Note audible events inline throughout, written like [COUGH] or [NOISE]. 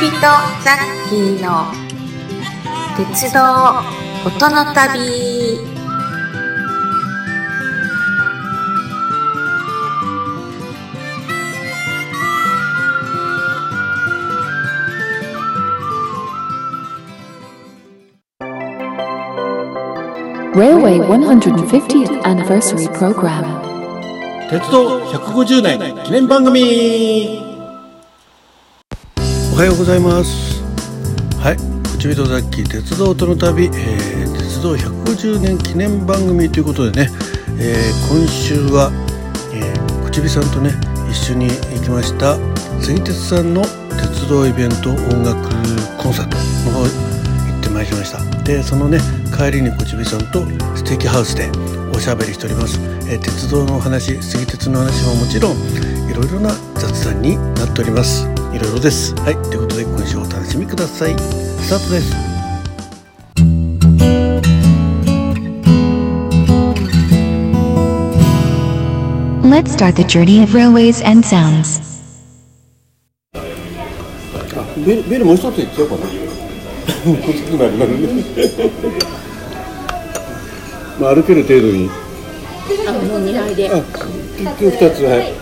人ザッキーの鉄道音の旅。鉄道150年記念番組。おはようございます。はい。口人ザッキー鉄道との旅、えー、鉄道150年記念番組ということでね、えー、今週は、えー、口火さんとね一緒に行きました杉鉄さんの鉄道イベント音楽コンサートの方行ってまいりました。でそのね帰りに口火さんとステーキハウスでおしゃべりしております、え、鉄道の話杉鉄の話ももちろんいろいろな雑談になっております。いろいろです。はい。ということで今週お楽しみください。スタートです。Let's start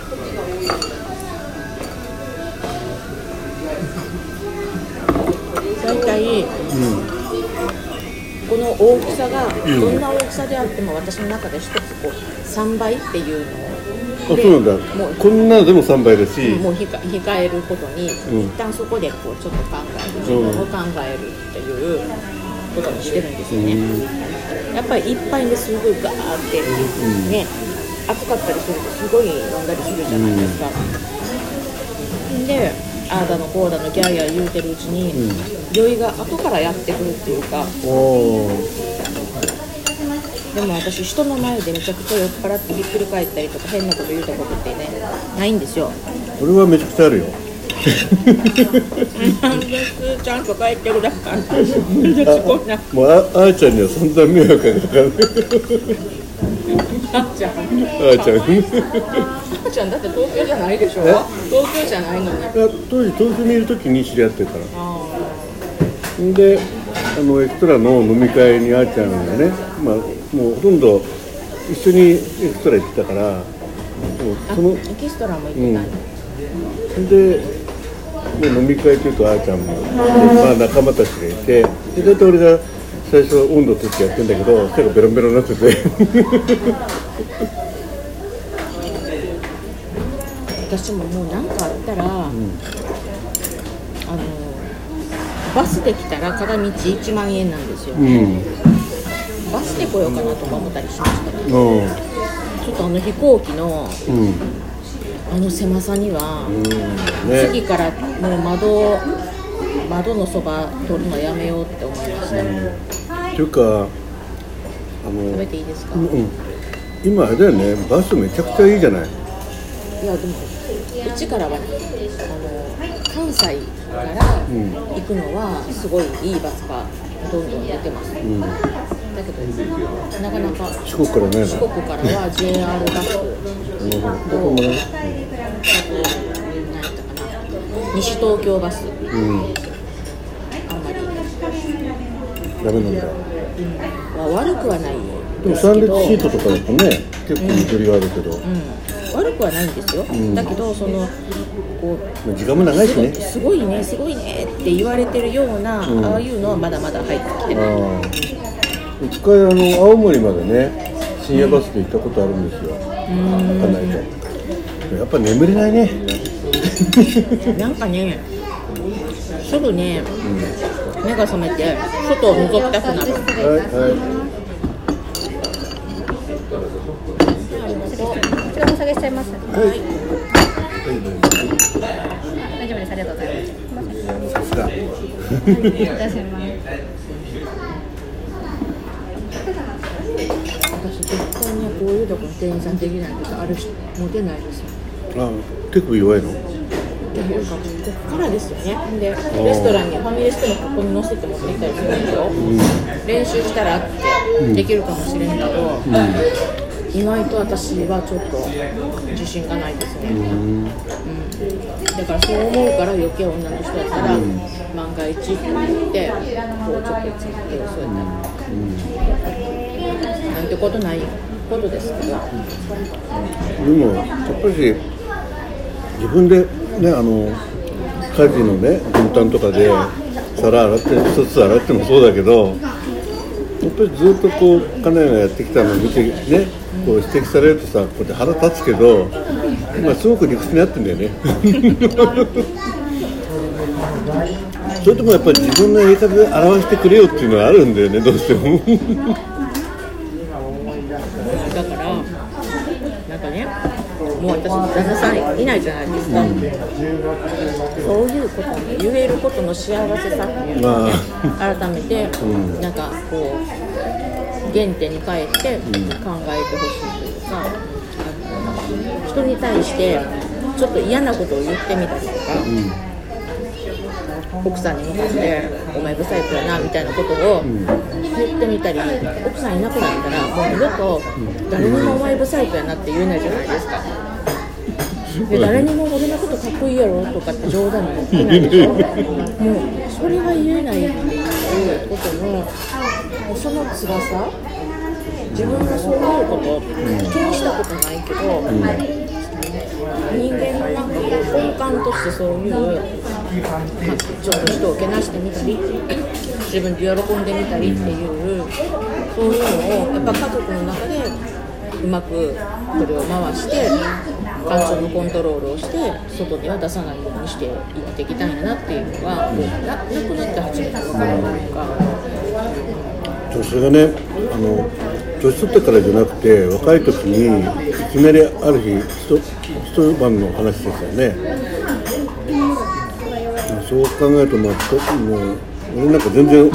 [LAUGHS] 大きさがどんな大きさであっても私の中で一つこう3倍っていうのをあそうなんだ。もうこんなのでも3倍だし。もう控控えることに、うん。一旦そこでこうちょっと考える自分を考えるっていうことにしてるんですよね、やっぱり一杯ですごいガーってね、暑かったりするとすごい飲んだりするじゃないですか、でああだのこうだのギャーギャー言うてるうちに、酔いが後からやってくるっていうか。でも私人の前でめちゃくちゃ酔っ払ってひっくり返ったりとか変なこと言うたことってねないんですよ。これはめちゃくちゃあるよ。[LAUGHS] ちゃんと帰ってくださいもうああーちゃんには散々迷惑がかかる [LAUGHS] あーちゃん。あーちゃん [LAUGHS] ちゃんだって東京じゃないでしょ？え？東京じゃないのに。いや当時東京にいる時に知り合ってるからあ。であのエクトラの飲み会にあーちゃんがね、まあ、もうほとんど一緒にエクトラ行ってたからもうーそのエキストラも行ってない、でもう飲み会というとあーちゃんも、まあ、仲間たちがいてで大体俺が最初温度取ってやってんだけど手がベロンベロンになってて私ももう何かあったら、あのバスで来たら片道1万円なんですよ、うん。バスで来ようかなとか思ったりしました。ねう。んちょっとあの飛行機のうん。あの狭さには、ね。次からもう窓窓のそば取るのやめようって思いました、というかあの食べていいですか、うんうん。今あれだよねバスめちゃくちゃいいじゃないいやでもうちからはねあの関西から行くのはすごいいいバスがどんどん出てます、うんだけどなかなか四国からね四国からは JR バスとどこもねあと何やったかな西東京バス。うん。あんまり、ダメなんだ。まあ、悪くはないでもですけど三列シートとかだとね結構ゆとりがあるけど、うん、悪くはないんですよ、ん。だけどそのこうまあ時間も長いしね。すごいねすごいねって言われてるような、ん。ああいうのはまだまだ入ってきてない、一回あの青森までね深夜バスで行ったことあるんですよ。開かないとやっぱ眠れないね。[LAUGHS] なんかねすぐね、目が覚めて外を覗きたくなる。はいはいこちらお下げしちゃいます。はい。大丈夫です。ありがとうございます。さすがいらっします。私絶対ねこういうとこの店員さんできないんですある人モテないですよあ手首弱いのかここからですよね。でレストランにファミレスでもここに乗せて持ってきたりするんですよ、練習したらってできるかもしれんけど、意外と私はちょっと自信がないですね、うん。だからそう思うから余計女の人やったら、万が一って言ってこうちょっとつけてそうやったら、なんてことないことですけど、でもやっぱり自分でねあの家事のね分担とかで皿洗って一つ洗ってもそうだけどやっぱりずっとこう金谷がやってきたのを見てねこう指摘されるとさこうやって腹立つけど、今、すごく理屈になってんだよね。[LAUGHS] それともやっぱり自分のやり方で表してくれよっていうのはあるんだよねどうしてもだからなんかねもう私旦那さんいないじゃないですか、そういうことに言えることの幸せさっていうのをね、改めて、なんかこう原点に帰って考えてほしいというか、あの人に対してちょっと嫌なことを言ってみたりとか、奥さんに向かって「お前ブサイクやな」みたいなことを言ってみたり、奥さんいなくなったらもう二度と誰にも「お前ブサイクやな」って言えないじゃないですか。で誰にも俺のことかっこいいやろとかって冗談にも言ってないでしょ？もうそれが言えないっていうことのその辛さ？自分がそういうこと気にしたことないけど、人間のなんかこう根幹としてそういう、まあ、ちょっと人をけなしてみたり自分で喜んでみたりっていうそういうのをやっぱ家族の中でうまくこれを回して感情のコントロールをして外には出さないようにして生きていきたいなっていうのが、ななくなって初めて分かるというか。それがねあの年取ってからじゃなくて若い時にいきなりある日一一晩の話ですよねそう考えると、まあ、もう俺なんか全然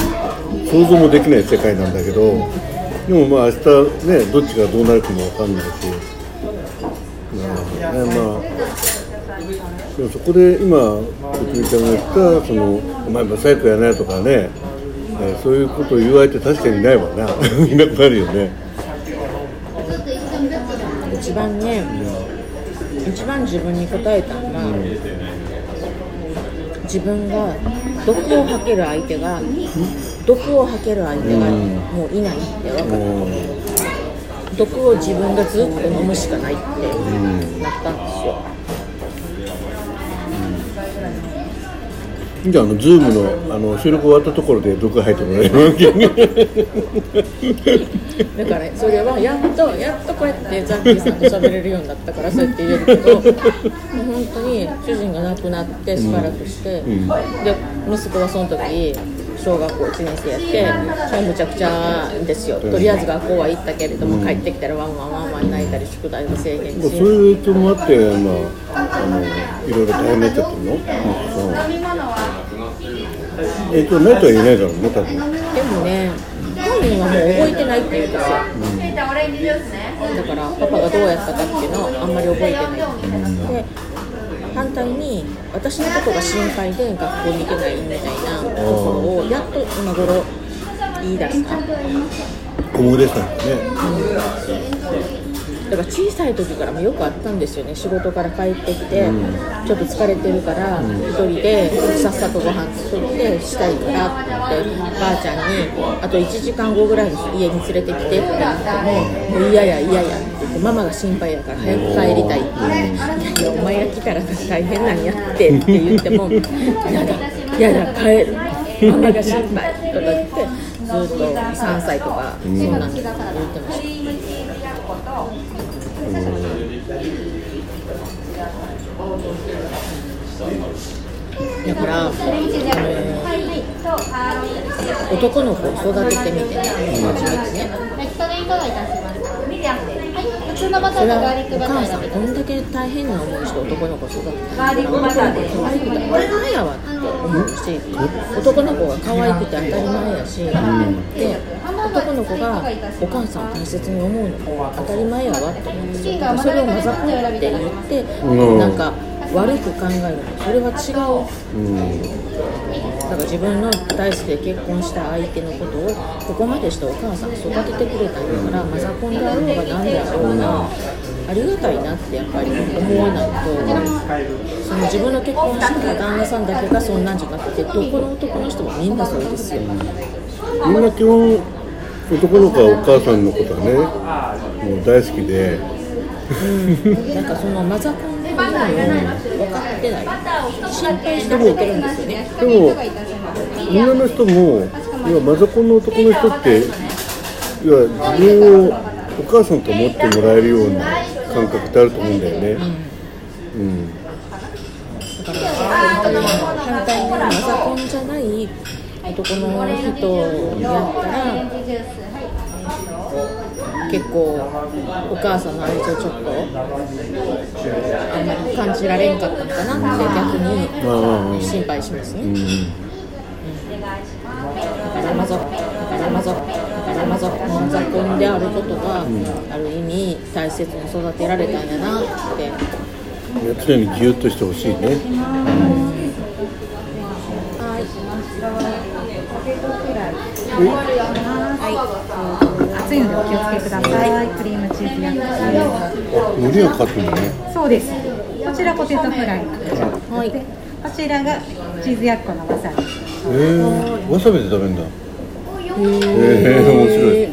想像もできない世界なんだけどでもまあ明日ねどっちがどうなるかも分かんないし、ねまあ、でもそこで今くみちゃんが言ったその「お前ブサイクやね」とかねえーそういうことを言われて確かにいないわな。いなくなるよね。一番ね、一番自分に答えたのが、自分が毒を吐ける相手が、毒を吐ける相手がもういないって分かった、毒を自分がずっと飲むしかないってなったんですよ。じゃああの Zoom のあの収録終わったところで毒入ってもらえるわけだからそれはやっとやっとこうやってザッキーさんと喋れるようになったからそうやって言えるけどもう本当に主人が亡くなってしばらくして、で息子はその時小学校1年生やってもうむちゃくちゃですよ。とりあえず学校は行ったけれども、帰ってきたらワンワンワンワン泣いたり宿題も制限しそういう影響もあって、まあ、あのいろいろ大変になっちゃってるの？影響ないとは言えないだろうね多分。でもね本人はもう覚えてないって言うんですよ、だからパパがどうやったかっていうのをあんまり覚えてない、で反対に私のことが心配で学校に行けないみたいなところをやっと今頃言い出した。小麦でしたもん。ねだから小さい時からもよくあったんですよね仕事から帰ってきて、ちょっと疲れてるから一人でさっさとご飯作ってしたいからってばあちゃんにあと1時間後ぐらいに家に連れてきてって言ってももう嫌や嫌やって言ってママが心配やから早く帰りたいって言ってやお前が来たら大変なんやってって言ってもやだやだ帰るママが心配とか言ってずっと3歳とかそんなん言ってました。だから、あの男の子を育ててみて、初めてね、通のバタそれーとガーリックはおバター母さん、どんだけ大変な思いして男の子を育てて、ガーリックバターで。可愛くて当たり前やわって思うし、男の子が可愛くて当たり前やし、で男の子がお母さんを大切に思うのも当たり前やわって思うんですよ。だからそれをマザコンって言って、うん。なんか悪く考えるとそれは違う。うんだから自分の大好きで結婚した相手のことをここまでしてお母さん育ててくれたんだからマザコンであろうが何であろうがありがたいなってやっぱり思わないとその自分の結婚した旦那さんだけがそんなんじゃなくてどこの男の人もみんなそうですよ。みんな基本男の子はお母さんのことはねもう大好きで。なんかそのマザコン分かってない心配してくれてるんですよねでも女の人も要はマザコンの男の人って要は自分をお母さんと思ってもらえるような感覚ってあると思うんだよね。うんだから反対にマザコンじゃない男の人やったら結構お母さんの愛情ちょっとあんまり感じられんかったのかなって逆に心配しますね。だからマザだからマザだからマザマザコンであることが、ある意味大切に育てられたんやなって常にギュッとしてほしいね。熱い。のでお気をつけください。クリームチーズ焼き。海苔がかかってるんだね。そう。です。こちらポテトフライ。はいこちらがチーズ焼っこのわさび。えー、わさびで食べるんだ。えー、面白い。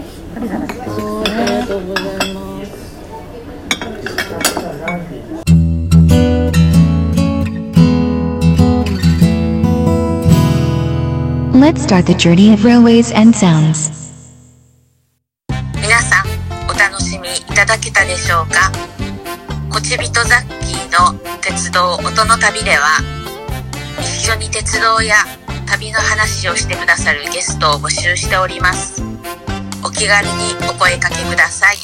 Let's start the journey of railways and sounds. 皆さんお楽しみいただけたでしょうか？こちびとザッキーの鉄道音の旅では一緒に鉄道や旅の話をしてくださるゲストを募集しております。お気軽にお声かけください。